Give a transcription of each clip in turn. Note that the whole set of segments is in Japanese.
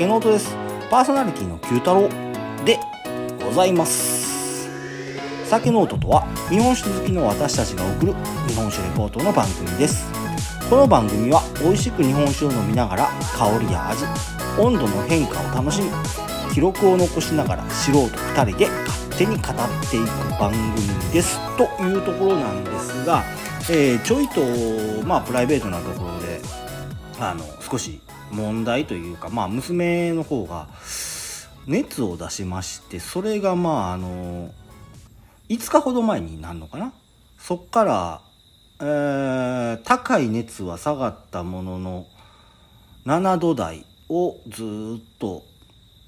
酒の音です。パーソナリティの九太郎でございます。酒の音とは日本酒好きの私たちが送る日本酒レポートの番組です。この番組は美味しく日本酒を飲みながら香りや味温度の変化を楽しみ記録を残しながら素人2人で勝手に語っていく番組です。というところなんですが、えー、ちょいとまあプライベートなところであの少し問題というかまあ娘の方が熱を出しましてそれがまああの5日ほど前になるのかな？そっから、えー、高い熱は下がったものの7度台をずっと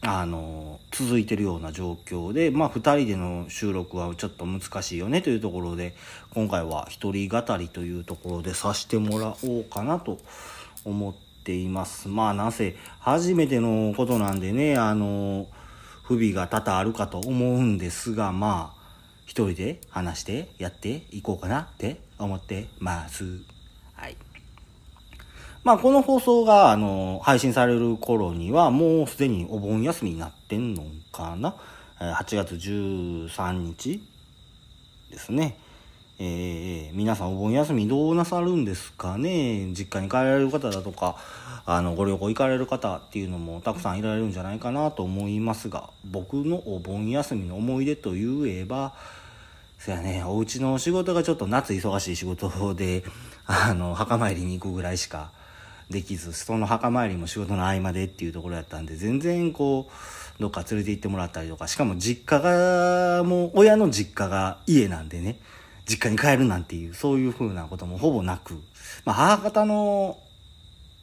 あの続いてるような状況でまあ2人での収録はちょっと難しいよねというところで今回は一人語りというところでさしてもらおうかなと思ってています。まあなぜ初めてのことなんでねあの不備が多々あるかと思うんですがまあ一人で話してやっていこうかなって思ってます。はい。まあこの放送があの配信される頃にはもうすでにお盆休みになってんのかな？8月13日ですね。えー、皆さんお盆休みどうなさるんですかね？実家に帰られる方だとかあのご旅行行かれる方っていうのもたくさんいられるんじゃないかなと思いますが僕のお盆休みの思い出といえばそやねお家の仕事がちょっと夏忙しい仕事であの墓参りに行くぐらいしかできずその墓参りも仕事の合間でっていうところやったんで全然こうどっか連れて行ってもらったりとかしかも実家がもう親の実家が家なんでね。実家に帰るなんていう、そういうふうなこともほぼなく、まあ、母方の、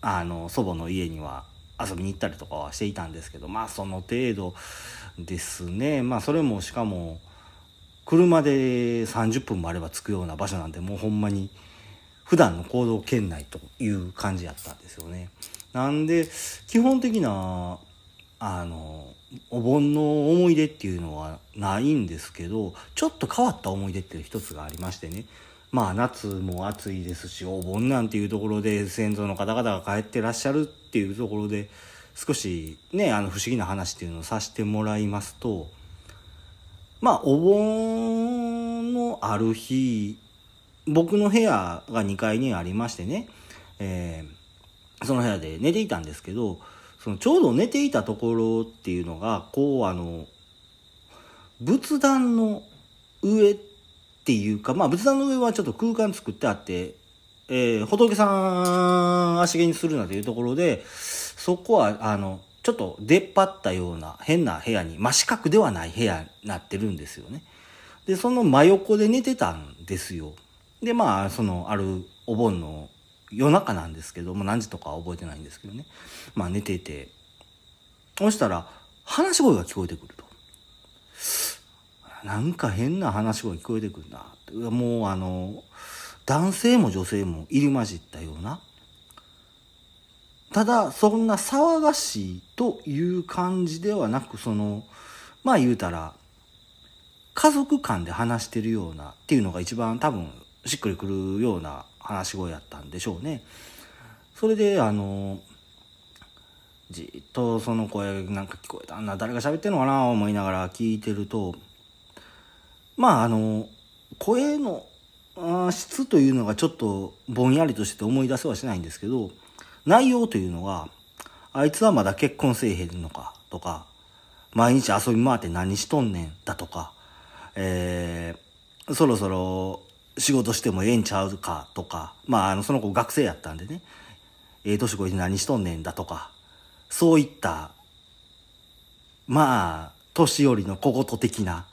あの、祖母の家には遊びに行ったりとかはしていたんですけど、まあ、その程度ですね。まあ、それもしかも、車で30分もあれば着くような場所なんで、もうほんまに、普段の行動圏内という感じやったんですよね。なんで、基本的な、あの、お盆の思い出っていうのはないんですけどちょっと変わった思い出っていう一つがありましてね。まあ夏も暑いですしお盆なんていうところで先祖の方々が帰ってらっしゃるっていうところで少しねあの不思議な話っていうのをさせてもらいますとまあお盆のある日僕の部屋が2階にありましてね、えー、その部屋で寝ていたんですけどそのちょうど寝ていたところっていうのがこうあの仏壇の上っていうかまあ仏壇の上はちょっと空間作ってあって、えー、仏さん足毛にするなというところでそこはあのちょっと出っ張ったような変な部屋に真四角ではない部屋になってるんですよね。でその真横で寝てたんですよ。でまあそのあるお盆の夜中なんですけども何時とか覚えてないんですけどね。まあ寝てて。そしたら話し声が聞こえてくると。なんか変な話し声聞こえてくるな。ってもうあの男性も女性も入り混じったような。ただそんな騒がしいという感じではなくそのまあ言うたら家族間で話してるようなっていうのが一番多分しっくりくるような話し声やったんでしょうね。それであのじっとその声なんか聞こえたんな誰が喋ってんのかな思いながら聞いてるとまああの声の質というのがちょっとぼんやりとしてて思い出せはしないんですけど内容というのがあいつはまだ結婚せえへんのかとか毎日遊び回って何しとんねんだとか、えー、そろそろ仕事してもええんちゃうかとか、まあ、あの、その子学生やったんでね、ええ年こいて何しとんねんだとか、そういった、まあ、年寄りの小言的な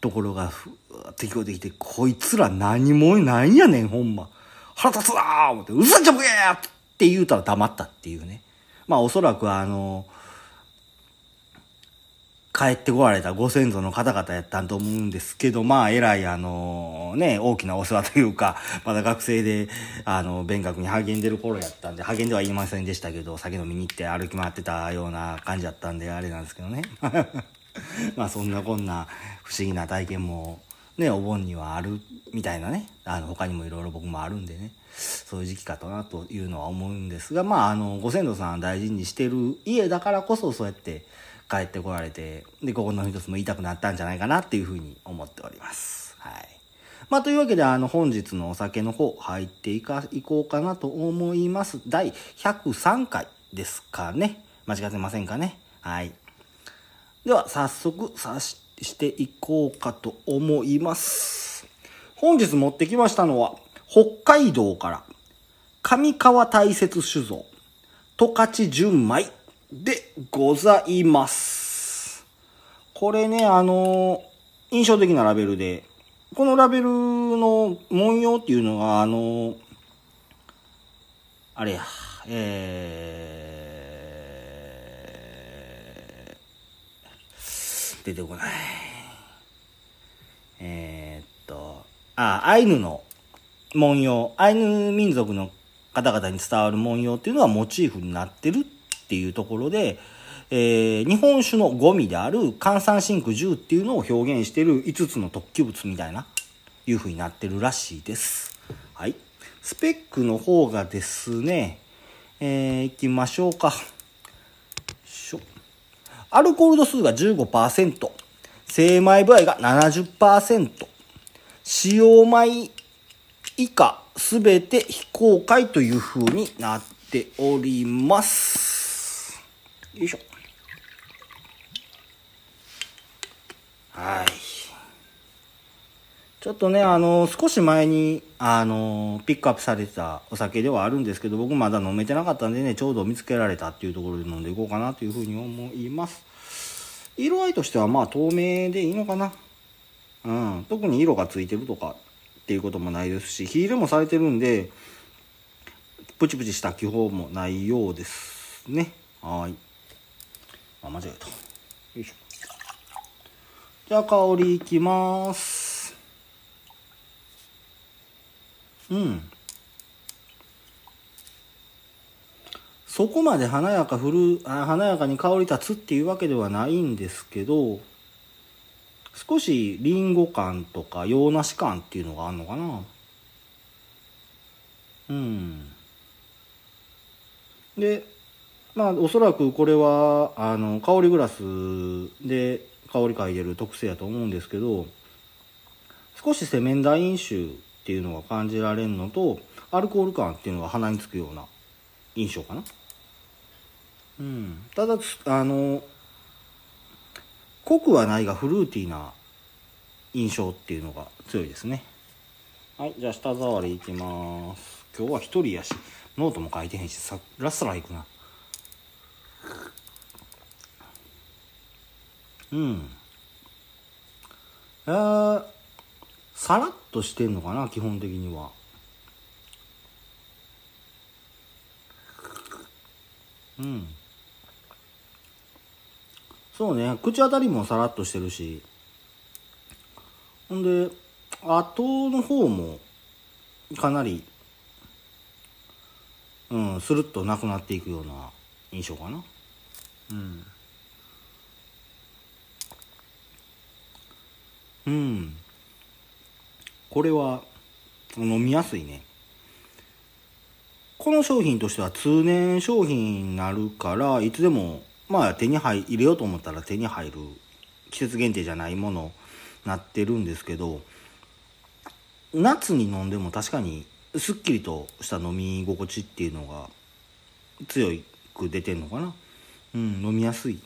ところがふって聞こえてきて、こいつら何もないんやねん、ほんま。腹立つわー思って、うそんじゃぼけやって言うたら黙ったっていうね。まあ、おそらくあの、帰ってこられたご先祖の方々やったんと思うんですけど、まあ、えらい、あの、ね、大きなお世話というか、まだ学生で、あの、勉学に励んでる頃やったんで、励んでは言いませんでしたけど、酒飲みに行って歩き回ってたような感じやったんで、あれなんですけどね。まあ、そんなこんな不思議な体験もね、お盆にはあるみたいなね、あの、他にもいろいろ僕もあるんでね、そういう時期かとなというのは思うんですが、まあ、あの、ご先祖さん大事にしてる家だからこそそうやって帰ってこられて、で、ここの一つも言いたくなったんじゃないかなっていうふうに思っております。はい。まあ、というわけで、あの、本日のお酒の方、入っていか、いこうかなと思います。第103回ですかね。間違ってませんかね。はい。では、早速、さししていこうかと思います。本日持ってきましたのは、北海道から、上川大雪酒造、十勝純米でございます。これね、あの印象的なラベルで、このラベルの文様っていうのが、あのあれや、えー、出てこない。えー、っと、あ、アイヌの文様、アイヌ民族の方々に伝わる文様っていうのはモチーフになってるっっていうところで、えー、日本酒のゴミである換算真空10っていうのを表現してる5つの突起物みたいな、いう風になってるらしいです。はい。スペックの方がですね、えー、いきましょうか。しょアルコール度数が15%、精米部合が70%、使用米以下すべて非公開という風になっております。よいしょ。はい。ちょっとね、あの、少し前に、あの、ピックアップされてたお酒ではあるんですけど、僕まだ飲めてなかったんでね、ちょうど見つけられたっていうところで飲んでいこうかなというふうに思います。色合いとしてはまあ透明でいいのかな。うん。特に色がついてるとかっていうこともないですし、火入れもされてるんで、プチプチした気泡もないようですね。はい。あ、間違えた。よいしょ。じゃあ香りいきます。うん。そこまで華やかふる、華やかに香り立つっていうわけではないんですけど、少しリンゴ感とか洋梨感っていうのがあるのかなうんでまあおそらくこれはあの香りグラスで香り嗅いでる特性やと思うんですけど少しセメンダ飲酒っていうのが感じられるのとアルコール感っていうのが鼻につくような印象かな。うん。ただあの濃くはないがフルーティーな印象っていうのが強いですね。はいじゃあ舌触りいきます。今日は一人やしノートも書いてへんしさラストラいくな。うん。えー、さらっとしてんのかな基本的には。うん。そうね口当たりもさらっとしてるし。ほんで後の方もかなりうんスルッとなくなっていくような印象かな。うん。うん。これは飲みやすいね。この商品としては通年商品になるからいつでもまあ手に入入れようと思ったら手に入る季節限定じゃないものなってるんですけど夏に飲んでも確かにすっきりとした飲み心地っていうのが強く出てんのかな。うん飲みやすい。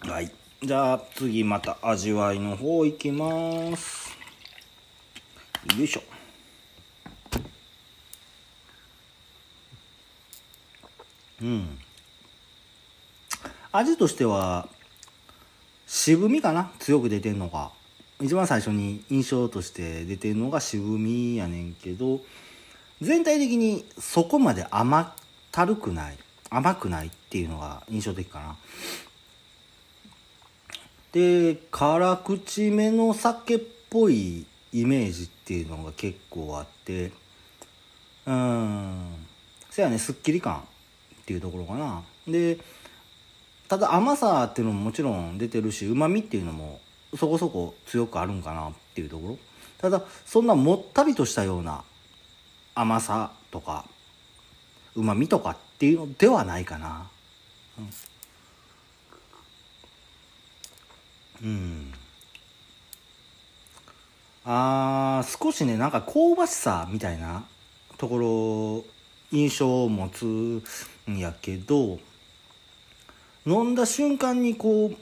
はい。じゃあ次また味わいの方いきます。よいしょ。うん。味としては渋みかな？強く出てんのが。一番最初に印象として出てるのが渋みやねんけど全体的にそこまで甘ったるくない。甘くないっていうのが印象的かな。で辛口めの酒っぽいイメージっていうのが結構あってうん。せやねすっきり感っていうところかな。でただ甘さっていうのももちろん出てるしうまみっていうのもそこそこ強くあるんかなっていうところ。ただそんなもったりとしたような甘さとかうまみとかっていうのではないかな。うん、うん。あ少しねなんか香ばしさみたいなところ印象を持つんやけど飲んだ瞬間にこ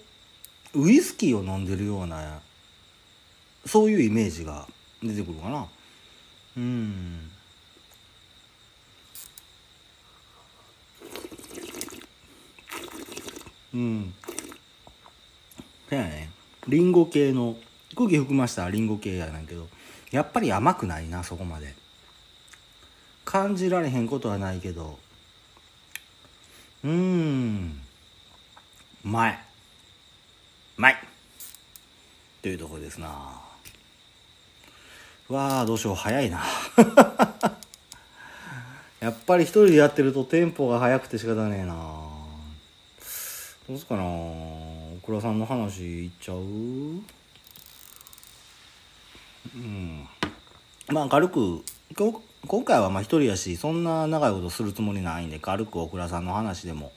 うウイスキーを飲んでるようなそういうイメージが出てくるかな。うん。うん。そうやね。リンゴ系の空気含ましたリンゴ系やなんけどやっぱり甘くないなそこまで。感じられへんことはないけど。うーん。うまい。うまい。というところですな。わあどうしよう。早いな。やっぱり一人でやってるとテンポが速くて仕方ねえな。どうすかな。オクラさんの話いっちゃう？うん。まあ軽く今回はまあ一人やしそんな長いことするつもりないんで軽くオクラさんの話でも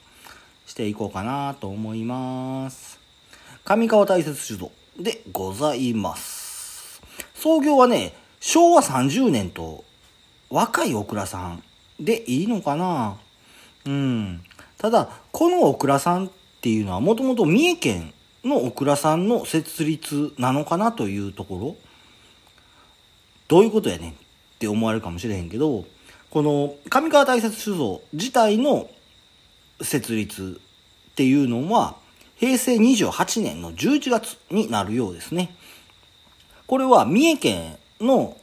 していこうかなと思います。上川大雪酒造でございます。創業はね昭和30年と若いオクラさんでいいのかな。うん。ただこのオクラさんっていうのはもともと三重県のオクラさんの設立なのかなというところどういうことやねんって思われるかもしれへんけど、この上川大雪酒造自体の設立っていうのは、平成28年の11月になるようですね。これは三重県の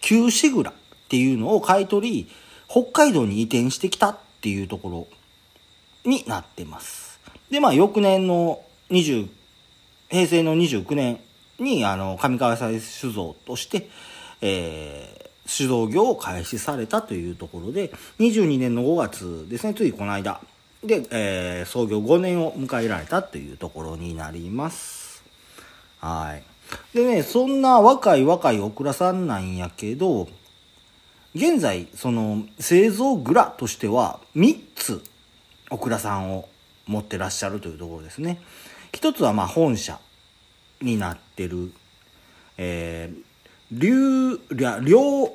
旧市蔵っていうのを買い取り、北海道に移転してきたっていうところになってます。で、まあ翌年の20、平成の29年にあの上川大酒造として、えー、酒造業を開始されたというところで、22年の5月ですね、ついこの間、で、えー、創業5年を迎えられたというところになります。はい。でね、そんな若い若いオクラさんなんやけど、現在、その、製造蔵としては、3つ、オクラさんを持ってらっしゃるというところですね。一つは、まあ、本社になってる、えー、琉、両、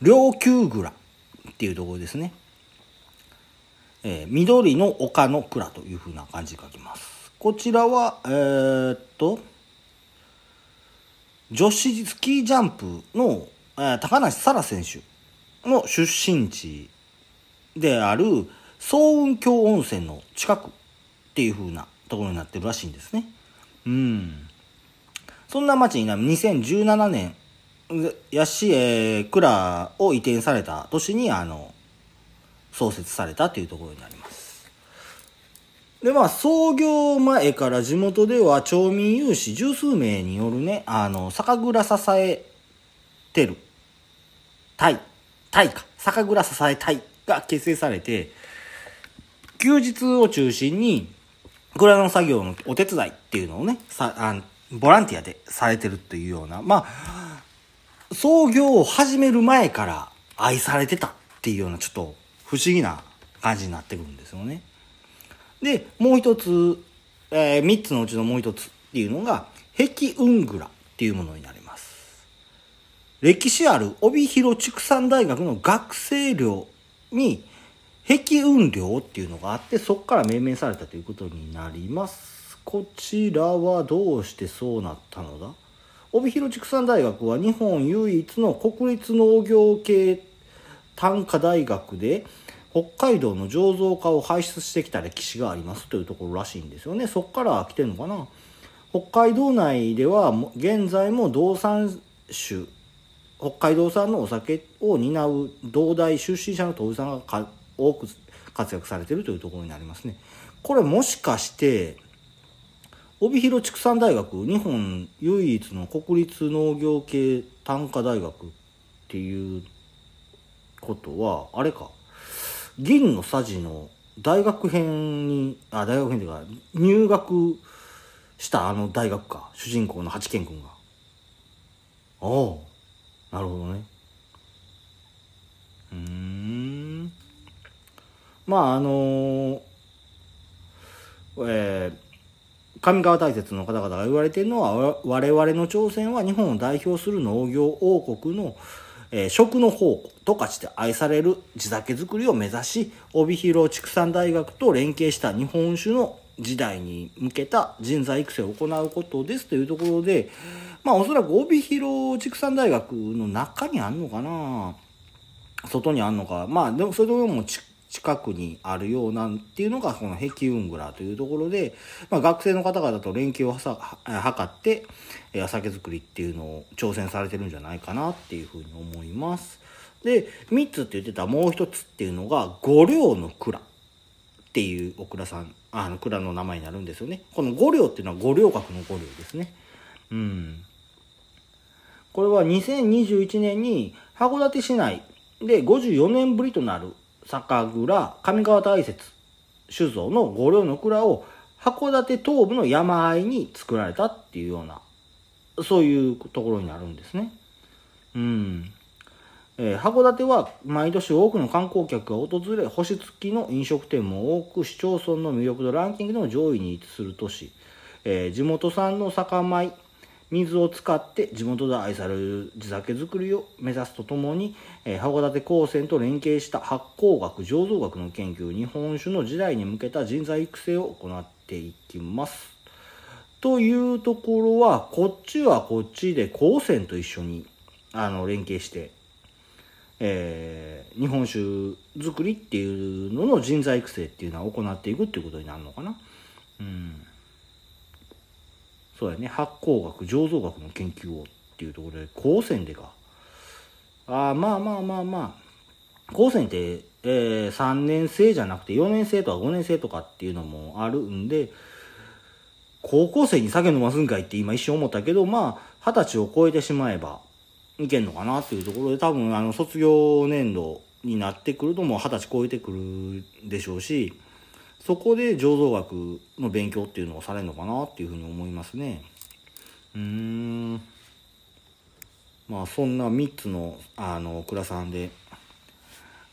両球蔵っていうところですね。えー、緑の丘の蔵というふうな感じで書きます。こちらは、えー、っと、女子スキージャンプの、えー、高梨沙羅選手の出身地である総雲峡温泉の近くっていう風なところになってるらしいんですね。うん。そんな町にな2017年やし、えー、蔵を移転された年に、あの、創設されたというところになります。で、まあ、創業前から地元では町民有志十数名によるね、あの、酒蔵支えてる、隊、隊か、酒蔵支え隊が結成されて、休日を中心に、蔵の作業のお手伝いっていうのをね、さあボランティアでされてるっていうような、まあ、創業を始める前から愛されてたっていうようなちょっと不思議な感じになってくるんですよね。で、もう一つ、えー、三つのうちのもう一つっていうのが、壁運蔵っていうものになります。歴史ある帯広畜産大学の学生寮に、壁運寮っていうのがあって、そこから命名されたということになります。こちらはどうしてそうなったのだ？帯広畜産大学は日本唯一の国立農業系単科大学で北海道の醸造家を輩出してきた歴史がありますというところらしいんですよね。そこから来てるのかな？北海道内では現在も道産酒北海道産のお酒を担う道大出身者の当時さんが多く活躍されているというところになりますね。これもしかして帯広畜産大学日本唯一の国立農業系単科大学っていうことはあれか。銀のさじの大学編にあ大学編っていうか入学したあの大学か。主人公の八健君が。おおなるほどね。うん。まああの、えー、上川大雪の方々が言われてるのは我々の挑戦は日本を代表する農業王国の、えー、食の宝庫とかして愛される地酒造りを目指し帯広畜産大学と連携した日本酒の時代に向けた人材育成を行うことですというところで、まあおそらく帯広畜産大学の中にあんのかな外にあんのか。まあでもそれでも近くにあるようなっていうのがこの壁運蔵というところで、まあ、学生の方々と連携を図って、え酒造りっていうのを挑戦されてるんじゃないかなっていうふうに思います。で、3つって言ってたもう1つっていうのが、五稜の蔵っていうお蔵さん、あの蔵の名前になるんですよね。この五稜っていうのは五稜郭の五稜ですね。うん。これは2021年に函館市内で54年ぶりとなる酒蔵上川大雪酒造の五稜の蔵を函館東部の山あいに作られたっていうようなそういうところになるんですね。うん。えー、函館は毎年多くの観光客が訪れ星付きの飲食店も多く市町村の魅力度ランキングでも上位に位置する都市、えー、地元産の酒米水を使って地元で愛される地酒造りを目指すとともに、えー、函館高専と連携した発酵学醸造学の研究日本酒の時代に向けた人材育成を行っていきます。というところはこっちはこっちで高専と一緒にあの連携してえー、日本酒作りっていうのの人材育成っていうのは行っていくっていうことになるのかな。うん。そうやね。発酵学、醸造学の研究をっていうところで、高専でか。ああ、まあまあまあまあ。高専って、えー、3年生じゃなくて4年生とか5年生とかっていうのもあるんで、高校生に酒飲ますんかいって今一瞬思ったけど、まあ、二十歳を超えてしまえば、いけんのかなっていうところで多分あの卒業年度になってくるともう二十歳超えてくるでしょうしそこで醸造学の勉強っていうのをされるのかなっていうふうに思いますね。うーんまあそんな3つのあの蔵さんで、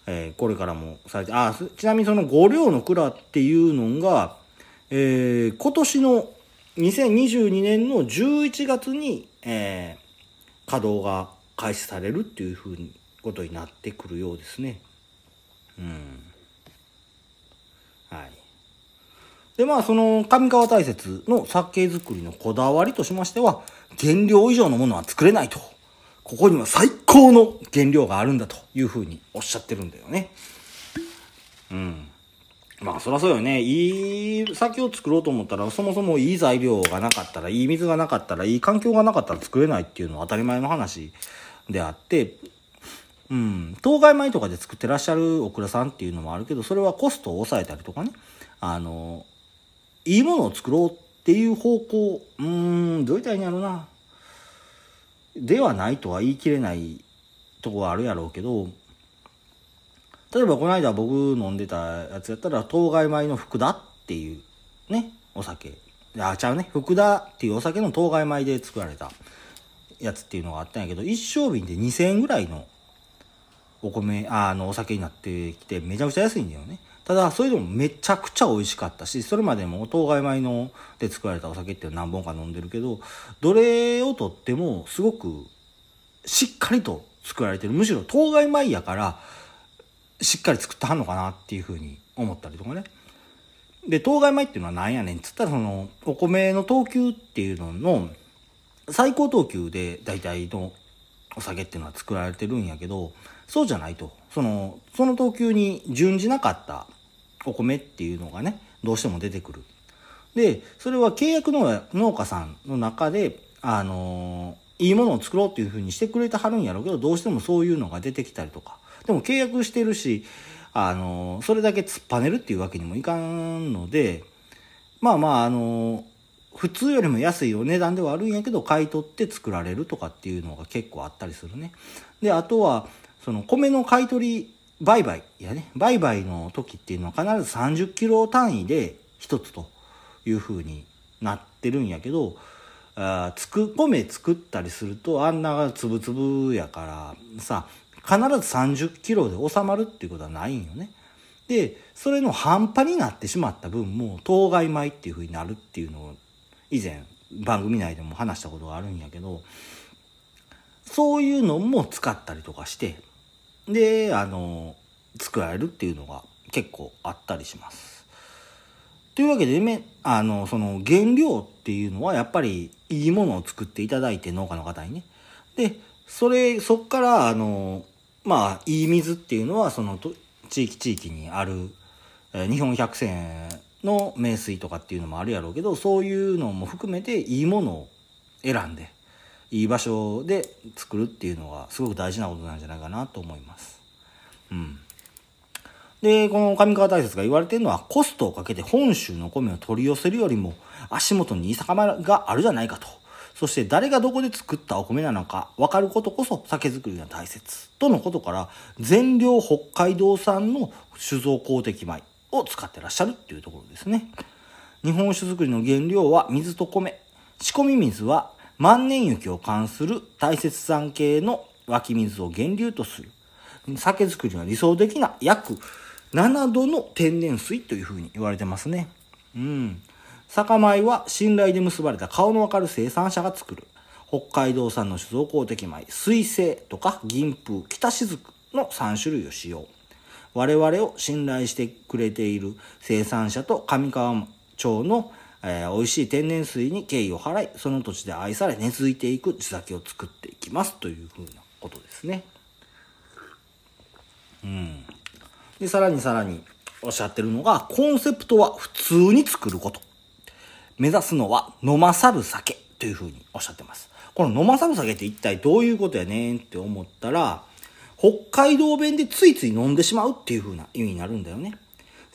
えー、これからもされてあちなみにその五稜の蔵っていうのが、えー、今年の2022年の11月に、えー、稼働が開始されるっていうふうにことになってくるようですね。うん。はい。で、まあ、その上川大雪の酒造りのこだわりとしましては、原料以上のものは作れないと。ここには最高の原料があるんだというふうにおっしゃってるんだよね。うん。まあそりゃそうよね。いい酒を作ろうと思ったら、そもそもいい材料がなかったら、いい水がなかったら、いい環境がなかったら作れないっていうのは当たり前の話であって、うん、当該米とかで作ってらっしゃるオクラさんっていうのもあるけど、それはコストを抑えたりとかね、あの、いいものを作ろうっていう方向、うん、どう言ったらいいんやろうな。ではないとは言い切れないとこはあるやろうけど、例えばこの間僕飲んでたやつやったら、当該米の福田っていうね、お酒。あ、ちゃうね。福田っていうお酒の当該米で作られたやつっていうのがあったんやけど、一升瓶で2000円ぐらいのお米、あの、お酒になってきて、めちゃくちゃ安いんだよね。ただ、それでもめちゃくちゃ美味しかったし、それまでも当該米ので作られたお酒っていう何本か飲んでるけど、どれをとってもすごくしっかりと作られてる。むしろ当該米やから、しっかり作ってはんのかなっていうふうに思ったりとかね。で、当該米っていうのは何やねんっつったら、その、お米の等級っていうのの、最高等級で大体のお酒っていうのは作られてるんやけど、そうじゃないと。その、その等級に準じなかったお米っていうのがね、どうしても出てくる。で、それは契約の農家さんの中で、あのー、いいものを作ろうっていうふうにしてくれてはるんやろうけど、どうしてもそういうのが出てきたりとか。でも契約してるし、あのー、それだけ突っぱねるっていうわけにもいかんので、まあまあ、あのー普通よりも安いお値段ではあるんやけど、買い取って作られるとかっていうのが結構あったりするね。で、あとは、その米の買い取り、売買やね、売買の時っていうのは必ず30キロ単位で一つという風になってるんやけどあつく米作ったりするとあんなつぶつぶやからさ必ず30キロで収まるっていうことはないんよね。でそれの半端になってしまった分もう当該米っていう風になるっていうのを以前番組内でも話したことがあるんやけどそういうのも使ったりとかしてであの作られるっていうのが結構あったりします。というわけで、ね、あのその原料っていうのはやっぱりいいものを作っていただいて農家の方にね。でそれそっからあのまあいい水っていうのはその地域地域にある日本百選の名水とかっていうのもあるやろうけどそういうのも含めていいものを選んでいい場所で作るっていうのがすごく大事なことなんじゃないかなと思います。うん。で、この上川大説が言われてるのはコストをかけて本州の米を取り寄せるよりも足元にいい酒米があるじゃないかと。そして誰がどこで作ったお米なのか分かることこそ酒造りが大切。とのことから全量北海道産の酒造公的米を使ってらっしゃるっていうところですね。日本酒造りの原料は水と米。仕込み水は万年雪を冠する大雪山系の湧き水を源流とする。酒造りは理想的な約7度の天然水というふうに言われてますね。うん。酒米は信頼で結ばれた顔のわかる生産者が作る。北海道産の酒造公的米、水星とか銀風、北雫の3種類を使用。我々を信頼してくれている生産者と上川町のえー、美味しい天然水に敬意を払い、その土地で愛され根付いていく地酒を作っていきますというふうなことですね。うん。で、さらにさらにおっしゃってるのが、コンセプトは普通に作ること。目指すのは飲まさる酒というふうにおっしゃってます。この飲まさる酒って一体どういうことやねんって思ったら、北海道弁でついつい飲んでしまうっていう風な意味になるんだよね。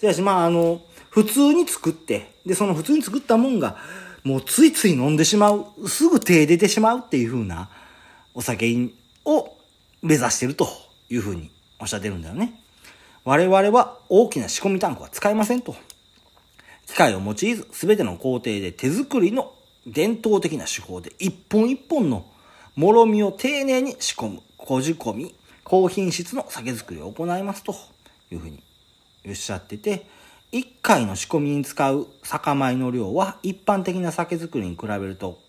しかし、まあ、あの、普通に作って、で、その普通に作ったもんが、もうついつい飲んでしまう、すぐ手出てしまうっていう風なお酒を目指してるという風におっしゃってるんだよね。我々は大きな仕込みタンクは使いませんと。機械を用いず、すべての工程で手作りの伝統的な手法で一本一本のもろみを丁寧に仕込む、こじ込み、高品質の酒造りを行いますというふうにおっしゃってて、1回の仕込みに使う酒米の量は一般的な酒造りに比べると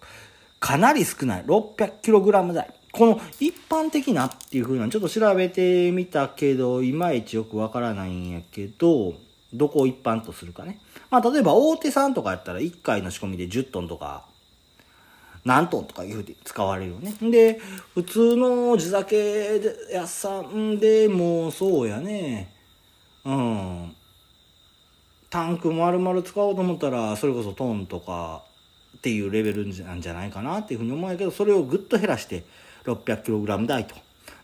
かなり少ない 600kg 台。この一般的なっていう風なちょっと調べてみたけど、いまいちよくわからないんやけど、どこを一般とするかね。まあ例えば大手さんとかやったら1回の仕込みで10トンとか何トンとかいうふうに使われるよね。で、普通の地酒屋さんでもそうやね。うん。タンク丸々使おうと思ったらそれこそトンとかっていうレベルなんじゃないかなっていうふうに思うんやけどそれをぐっと減らして 600kg 台と。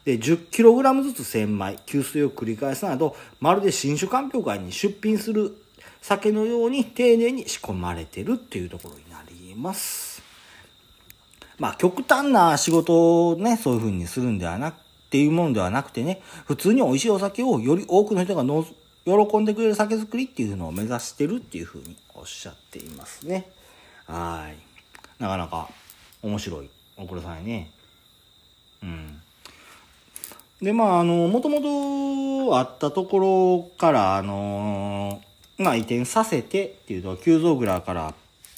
で 10kg ずつ千枚給水を繰り返すなどまるで新酒鑑評会に出品する酒のように丁寧に仕込まれてるっていうところになります。まあ極端な仕事をねそういうふうにするんではなくっていうものではなくてね普通に美味しいお酒をより多くの人がの喜んでくれる酒造りっていうのを目指してるっていうふうにおっしゃっていますね。はい。なかなか面白いお黒さんね。うん。で、まあ、あの、もともとあったところから、あのまあ、移転させてっていうと、急増蔵からっ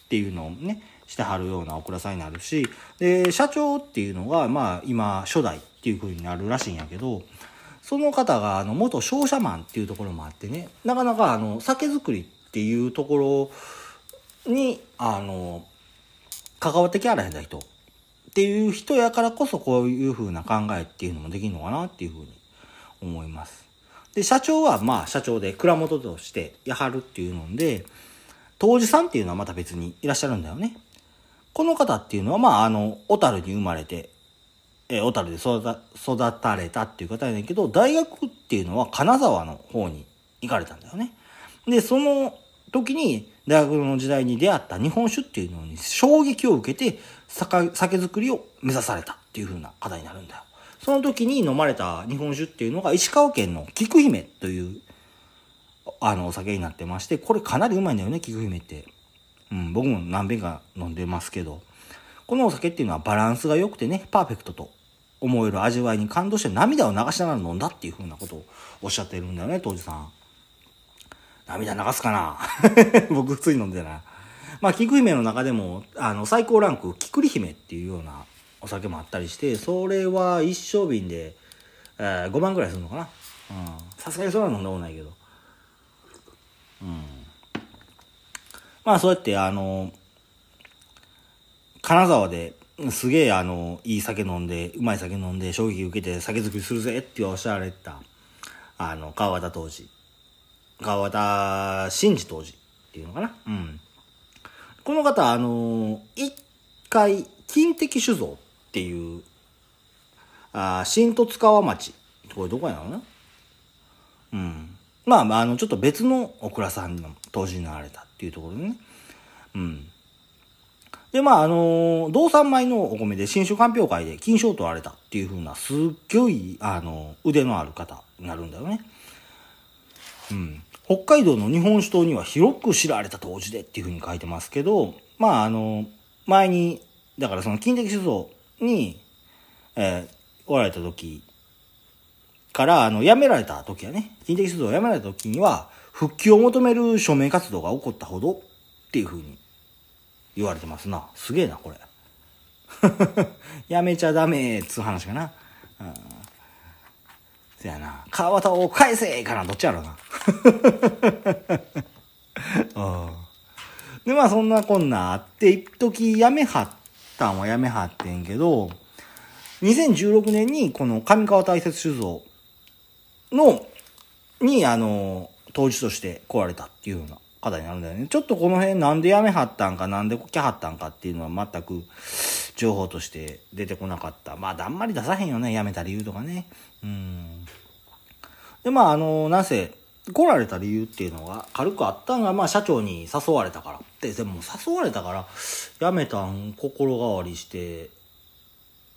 ていうのをね、してはるようなお蔵さんになるし、で、社長っていうのが、まあ、今、初代っていう風になるらしいんやけど、その方があの元商社マンっていうところもあってねなかなかあの酒造りっていうところにあの関わってきゃあらへんだ人っていう人やからこそこういう風な考えっていうのもできるのかなっていう風に思います。で社長はまあ社長で蔵元としてやはるっていうので当時さんっていうのはまた別にいらっしゃるんだよね。この方っていうのはまああの小樽に生まれてえー、小樽で育たれたっていう方やねんけど、大学っていうのは金沢の方に行かれたんだよね。で、その時に大学の時代に出会った日本酒っていうのに衝撃を受けて酒酒造りを目指されたっていう風な方になるんだよ。その時に飲まれた日本酒っていうのが石川県の菊姫というあのお酒になってまして、これかなりうまいんだよね、菊姫って。うん、僕も何遍か飲んでますけど、このお酒っていうのはバランスが良くてね、パーフェクトと思える味わいに感動して涙を流しながら飲んだっていうふうなことをおっしゃってるんだよね、当時さん。涙流すかな？僕普通に飲んでない。まあ、菊姫の中でも、あの、最高ランク、菊り姫っていうようなお酒もあったりして、それは一升瓶で、えー、5万ぐらいするのかな？うん。さすがにそれは飲んだことないけど。うん。まあ、そうやって、あの、金沢ですげえあの、いい酒飲んで、うまい酒飲んで、衝撃受けて酒造りするぜっておっしゃられた、あの、川端当時。川端真治当時っていうのかな？うん。この方、あの、一回、金敵酒造っていう、あ新十津川町。これどこやろな？うん。まあ、まあ、あの、ちょっと別のオクラさんの当時になられたっていうところでね。うん。で、まあ、あの、道産米のお米で新種鑑評会で金賞を取られたっていう風な、すっごい、あの、腕のある方になるんだよね。うん。北海道の日本酒島には広く知られた当時でっていう風に書いてますけど、まあ、あの、前に、だからその金的酒造に、えー、おられた時から、あの、辞められた時はね、金的酒造を辞められた時には、復帰を求める署名活動が起こったほどっていう風に言われてますな。すげえな、これ。やめちゃダメっつう話かな。うん。せやな。川端を返せかな、どっちやろうな。うん。で、まあそんなこんなあって、一時やめはったんはやめはってんけど、2016年にこの上川大雪酒造の、に、あの、当時として来られたっていうような方になるんだよね。ちょっとこの辺なんでやめはったんか、なんで来はったんかっていうのは全く情報として出てこなかった。まあ、あんまり出さへんよね、辞めた理由とかね。うん。で、まあ、あの、なぜ、来られた理由っていうのが軽くあったんが、まあ、社長に誘われたから。で、でも誘われたから、辞めたん心変わりして、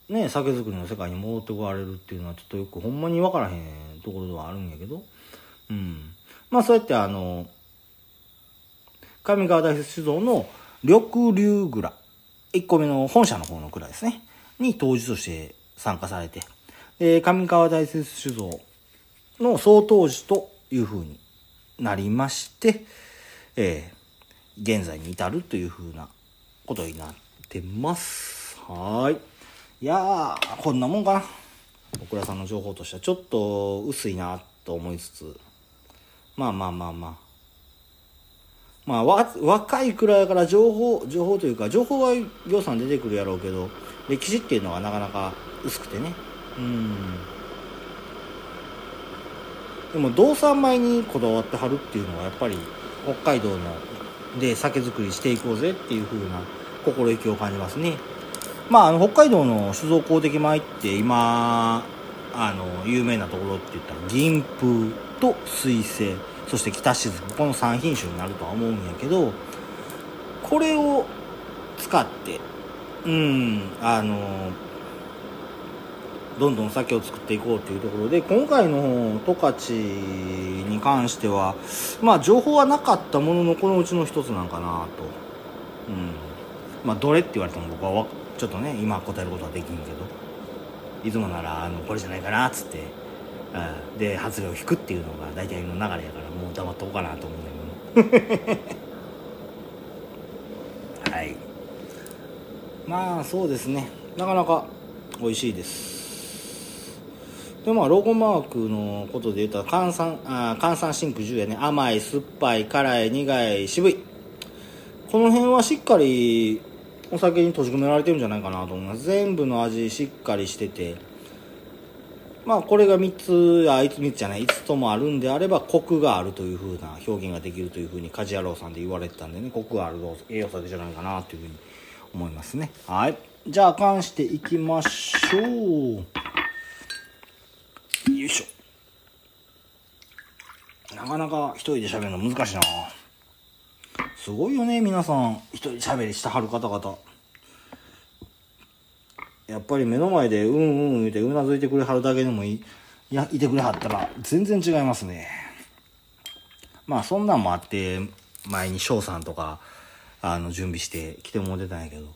ね、酒造りの世界に戻ってこられるっていうのはちょっとよくほんまに分からへんところではあるんやけど、うん。まあそうやってあの、上川大雪酒造の緑流蔵、1個目の本社の方の蔵ですね、に当時として参加されて、で、上川大雪酒造の総当時という風になりまして、えー、現在に至るという風なことになってます。はい。いやー、こんなもんかな。小倉さんの情報としてはちょっと薄いなと思いつつ、まあまあまあまあ、まあ、若いくらいから情報、情報というか、情報は行さん出てくるやろうけど、歴史っていうのはなかなか薄くてね。うん。でも、道産米にこだわってはるっていうのは、やっぱり、北海道の、で酒造りしていこうぜっていう風な心意気を感じますね。まあ、あの、北海道の酒造公的米って今、あの、有名なところって言ったら、銀風と水星。そして北しずくこの3品種になるとは思うんやけどこれを使ってうんあのどんどん酒を作っていこうというところで今回の十勝に関してはまあ情報はなかったもののこのうちの一つなんかなと。うん。まあどれって言われても僕はちょっとね今答えることはできんけど。いつもならあのこれじゃないかなっつって。うん。で発令を引くっていうのが大体の流れやから。もう黙っとこうかなと思うんだけど はい。まあそうですね。なかなか美味しいです。でまあロゴマークのことで言ったら炭酸あ炭酸シンク10やね。甘い酸っぱい辛い苦い渋い。この辺はしっかりお酒に閉じ込められてるんじゃないかなと思います。全部の味しっかりしてて。まあこれが3つあいつ3つじゃない5つともあるんであればコクがあるというふうな表現ができるというふうに鍛冶屋郎さんで言われてたんでねコクがある栄養素じゃないかなというふうに思いますね。はい。じゃあ関していきましょう。よいしょ。なかなか一人で喋るの難しいな。すごいよね皆さん。一人で喋りしてはる方々。やっぱり目の前でうんうん言うてうなずいてくれはるだけでもいいやいてくれはったら全然違いますね。まあそんなんもあって前に翔さんとかあの、準備して来てもらってたんやけど、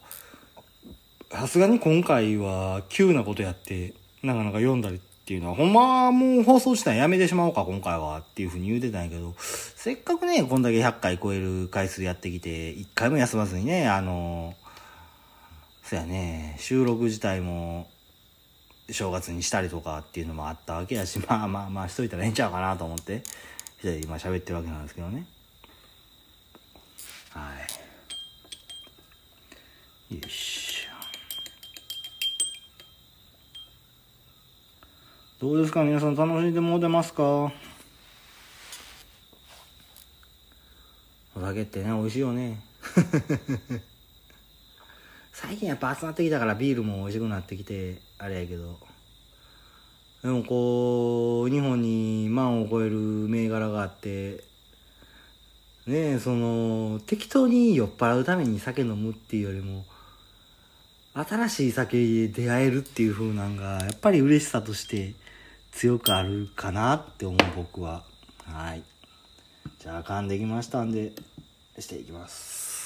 さすがに今回は急なことやって、なかなか読んだりっていうのは、ほんまもう放送したらやめてしまおうか、今回はっていうふうに言うてたんやけど、せっかくね、こんだけ100回超える回数やってきて、1回も休まずにね、あの、そやね、収録自体も、正月にしたりとかっていうのもあったわけやし、まあまあまあしといたらええんちゃうかなと思って、一人今喋ってるわけなんですけどね。はい。よいしょどうですか？皆さん楽しんでもうてますか？お酒ってね、美味しいよね。最近やっぱ集まってきたからビールも美味しくなってきて、あれやけど。でもこう、日本に万を超える銘柄があって、ねえ、その、適当に酔っ払うために酒飲むっていうよりも、新しい酒に出会えるっていう風なんが、やっぱり嬉しさとして強くあるかなって思う僕は。はい。じゃあ、噛んできましたんで、していきます。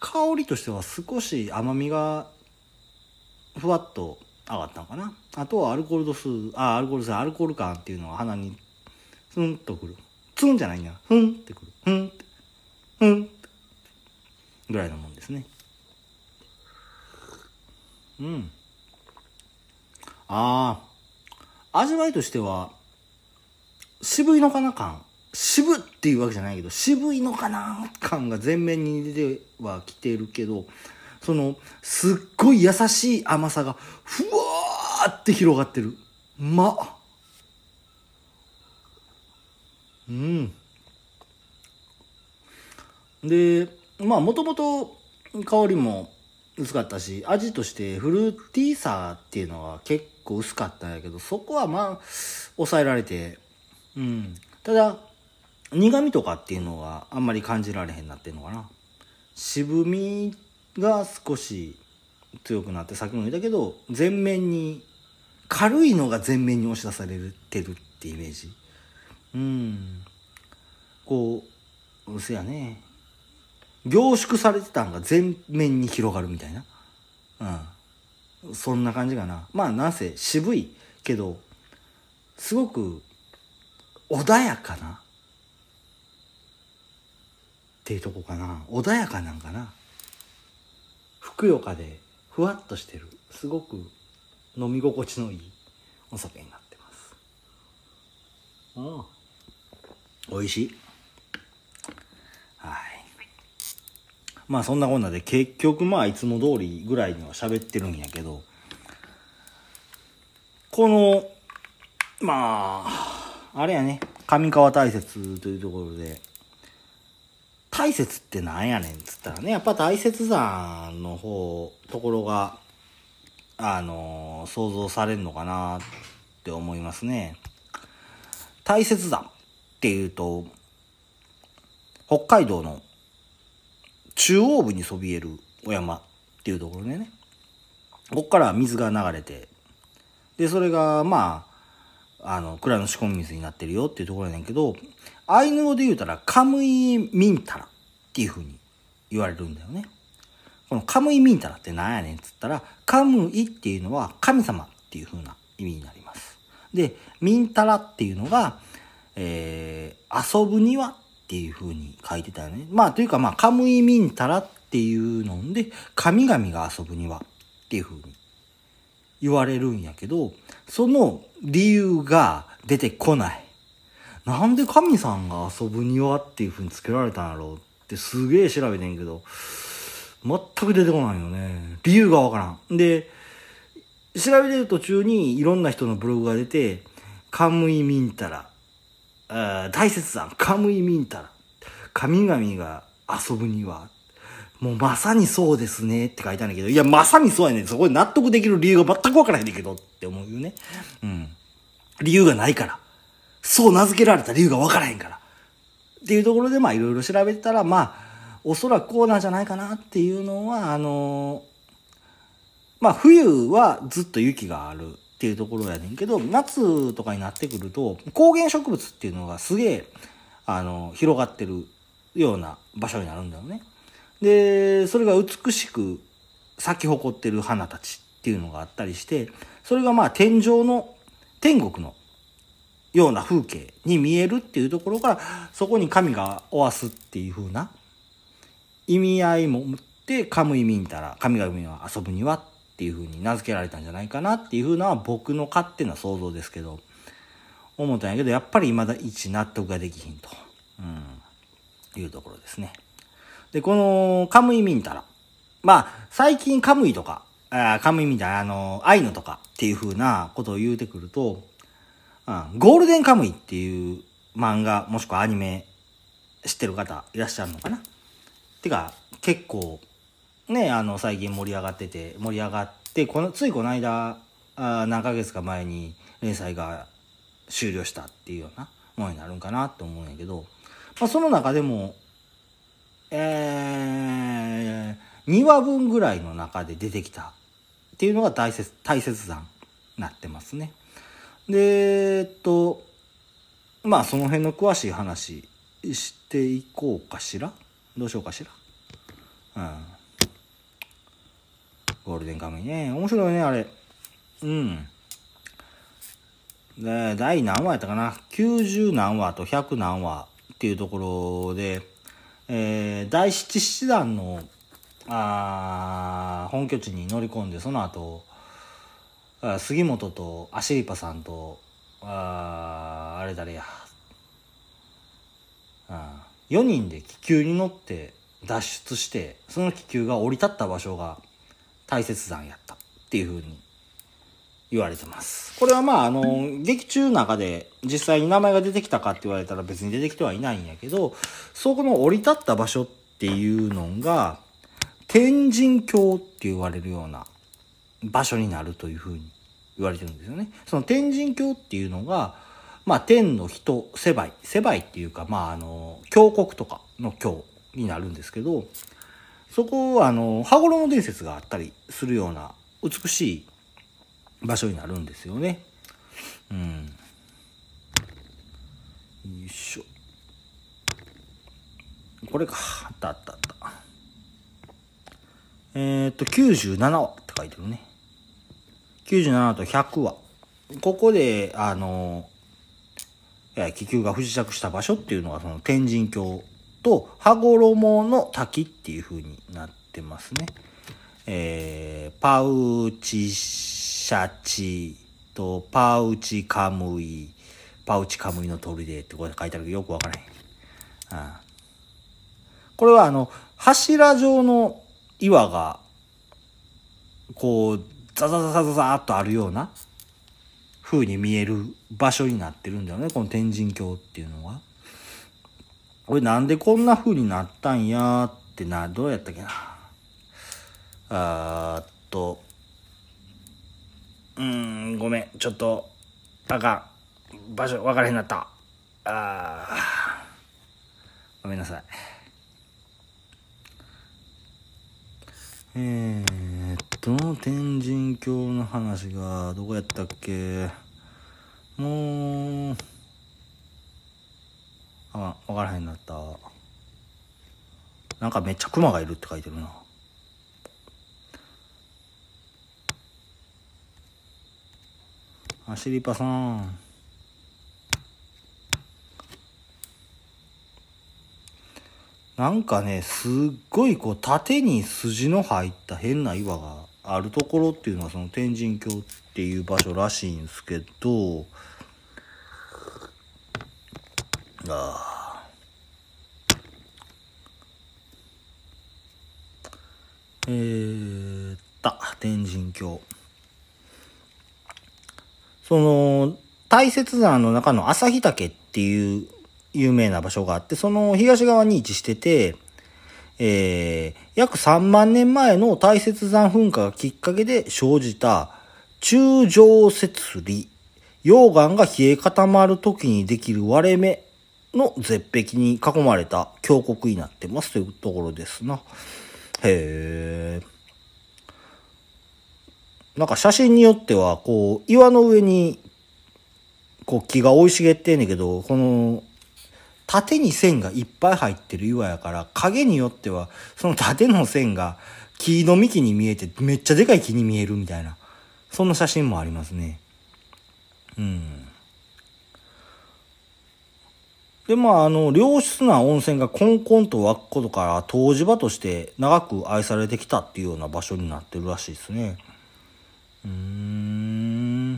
香りとしては少し甘みがふわっと上がったのかな。あとはアルコール度数、あ、アルコール数、アルコール感っていうのが鼻にツンとくる。ツンじゃないんだ。ふんってくる。ふんって。ふんって。ぐらいのもんですね。うん。ああ。味わいとしては、渋いのかな感。渋っていうわけじゃないけど、渋いのかな感が前面に出てはきてるけど、その、すっごい優しい甘さが、ふわーって広がってる。まっうん。で、まあ、もともと香りも薄かったし、味としてフルーティーさっていうのは結構薄かったんやけど、そこはまあ、抑えられて、うん。ただ、苦味とかっていうのはあんまり感じられへんなってんのかな。渋みが少し強くなってさっきも言ったけど前面に軽いのが前面に押し出されてるってイメージ。うん。こううせやね。凝縮されてたんが全面に広がるみたいな。うん。そんな感じかな。まあなんせ渋いけどすごく穏やかなっていうとこかな。穏やかなんかな。ふくよかでふわっとしてる。すごく飲み心地のいいお酒になってます。うん。美味しい。はい。まあそんなこんなで結局まあいつも通りぐらいには喋ってるんやけどこのまああれやね。上川大雪というところで大雪ってなんやねんっつったらね、やっぱ大雪山の方、ところが、あの、想像されるのかなって思いますね。大雪山っていうと、北海道の中央部にそびえるお山っていうところでね、こっから水が流れて、で、それが、まあ、あの、蔵の仕込み水になってるよっていうところやねんけど、アイヌ語で言うたら、カムイミンタラっていうふうに言われるんだよね。このカムイミンタラって何やねんっつったら、カムイっていうのは神様っていうふうな意味になります。で、ミンタラっていうのが、えー、遊ぶ庭っていうふうに書いてたよね。まあ、というかまあ、カムイミンタラっていうので、神々が遊ぶ庭っていうふうに言われるんやけど、その理由が出てこない。なんで神さんが遊ぶ庭っていう風に付けられたんやろうってすげえ調べてんけど、全く出てこないよね。理由がわからん。で、調べてる途中にいろんな人のブログが出て、カムイミンタラ、大切さ、カムイミンタラ、神々が遊ぶ庭、もうまさにそうですねって書いてあるんだけど、いや、まさにそうやねんそこで納得できる理由が全くわからへんねんけどって思うよね。うん。理由がないから。そう名付けられた理由がわからへんから。っていうところでまあいろいろ調べてたらまあおそらくこうなんじゃないかなっていうのはあのまあ冬はずっと雪があるっていうところやねんけど夏とかになってくると高原植物っていうのがすげえあの広がってるような場所になるんだよね。で、それが美しく咲き誇ってる花たちっていうのがあったりして、それがまあ天上の天国のような風景に見えるっていうところから、そこに神がおわすっていう風な意味合いも持って、カムイミンタラ、神々は遊ぶにはっていう風に名付けられたんじゃないかなっていう風な僕の勝手な想像ですけど、思ったんやけど、やっぱり未だ一納得ができひんと、うん、いうところですね。で、このカムイミンタラ。まあ、最近カムイとか、あカムイミンタラ、あの、アイヌとかっていう風なことを言うてくると、ゴールデンカムイっていう漫画、もしくはアニメ知ってる方いらっしゃるのかな？てか、結構、ね、あの、最近盛り上がってて、盛り上がって、この、ついこの間、あ何ヶ月か前に連載が終了したっていうようなものになるんかなと思うんやけど、まあ、その中でも、えー、2話分ぐらいの中で出てきたっていうのが大切、大切談になってますね。で、えっと、まあその辺の詳しい話していこうかしら？どうしようかしら？うん。ゴールデンカムイね。面白いね、あれ。うん。で、第何話やったかな ?90 何話と100何話っていうところで、えー、第七七団の、あ本拠地に乗り込んで、その後、杉本とアシリパさんとああれ誰や。あ4人で気球に乗って脱出してその気球が降り立った場所が大雪山やったっていうふうに言われてます。これはまああの劇中の中で実際に名前が出てきたかって言われたら別に出てきてはいないんやけどそこの降り立った場所っていうのが天神峡って言われるような場所になるというふうに言われてるんですよね。その天神教っていうのが、まあ天の人、世界、世界っていうか、まああの、峡谷とかの教になるんですけど、そこはあの、羽衣伝説があったりするような美しい場所になるんですよね。うん。よいしょ。これか。あったあったあった。えっ、と、97話って書いてるね。97と100は、ここで、あの、気球が不時着した場所っていうのが、その天神峡と羽衣の滝っていう風になってますね。えー、パウチシャチとパウチカムイ、パウチカムイの砦ってこれ書いてあるけどよくわからへん。あこれはあの、柱状の岩が、こう、ザザザザザザーっとあるような風に見える場所になってるんだよね、この天神峡っていうのは。これなんでこんな風になったんや？ってな、どうやったっけな？あーっと、うーん、ごめん、ちょっと、あかん。場所分からへんなった。あー、ごめんなさい。えー、っと、天神峡の話が、どこやったっけ？もう、あ、わからへんなった。なんかめっちゃ熊がいるって書いてるな。アシリパさん。なんかね、すっごいこう縦に筋の入った変な岩があるところっていうのはその天神峡っていう場所らしいんですけど、ああ。えー、った天神峡。その、大雪山の中の朝日岳っていう有名な場所があって、その東側に位置してて、えー、約3万年前の大雪山噴火がきっかけで生じた中上節理、溶岩が冷え固まる時にできる割れ目の絶壁に囲まれた峡谷になってますというところですな。へえ。なんか写真によっては、こう、岩の上に、こう木が生い茂ってんねんけど、この縦に線がいっぱい入ってる岩やから影によってはその縦の線が木の幹に見えてめっちゃでかい木に見えるみたいなそんな写真もありますね。うん。でまああの良質な温泉がコンコンと湧くことから湯治場として長く愛されてきたっていうような場所になってるらしいですね。うーん。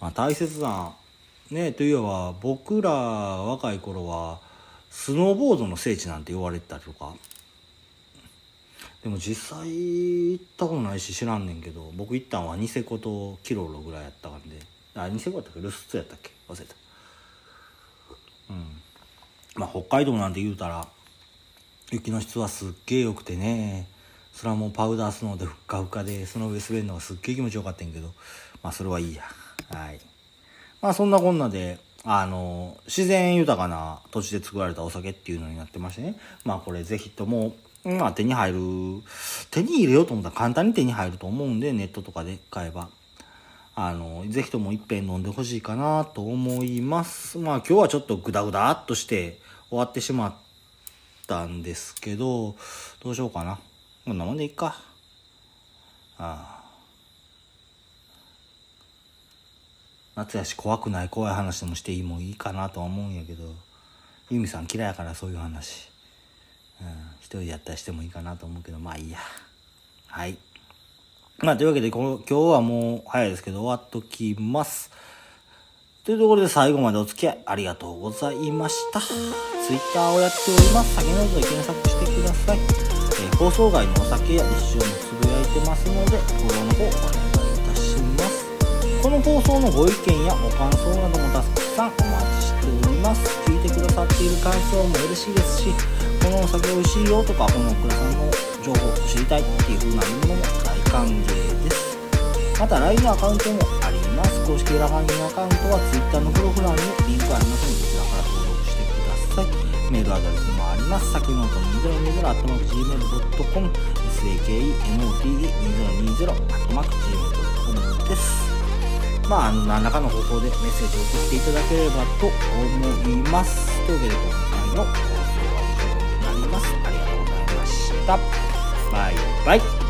まあ大切なねといえば僕ら若い頃はスノーボードの聖地なんて言われてたりとか。でも実際行ったことないし知らんねんけど僕行ったんはニセコとキロロぐらいやったんで。あニセコやったっけ？ルスツやったっけ？忘れた。うん。まあ北海道なんて言うたら雪の質はすっげえ良くてね。それはもうパウダースノーでふっかふかでその上滑るのがすっげえ気持ちよかったんけど。まあそれはいいや。はい。まあそんなこんなであの自然豊かな土地で作られたお酒っていうのになってましてねまあこれぜひともまあ手に入る、手に入れようと思ったら簡単に手に入ると思うんで、ネットとかで買えば。あの、ぜひとも一杯飲んでほしいかなと思います。まあ今日はちょっとグダグダっとして終わってしまったんですけど、どうしようかな。こんなもんでいいか。ああ。夏やし怖くない怖い話でもしていいもいいかなとは思うんやけど、ユミさん嫌いやからそういう話。うん、一人でやったりしてもいいかなと思うけど、まあいいや。はい。まあというわけで、この今日はもう早いですけど終わっときます。というところで最後までお付き合いありがとうございました。Twitter をやっております。酒の音で検索してください。えー、放送外のお酒や一緒につぶやいてますので、フォローの方お願いします。この放送のご意見やご感想などもたくさんお待ちしております。聞いてくださっている感想も嬉しいですし、このお酒美味しいよとかこの倉さんの情報を知りたいっていう風なものも大歓迎ですまた LINE のアカウントもあります公式ラガンアカウントは Twitter のプロフ欄にリンクありますのでこちらから登録してくださいメールアドレスもあります。先のと2020アットマーク Gmail.com sakenote2020 アットマーク Gmail.com です。まあ、あの、何らかの方法でメッセージを送っていただければと思います。というわけで今回の放送は以上になります。ありがとうございました。バイバイ。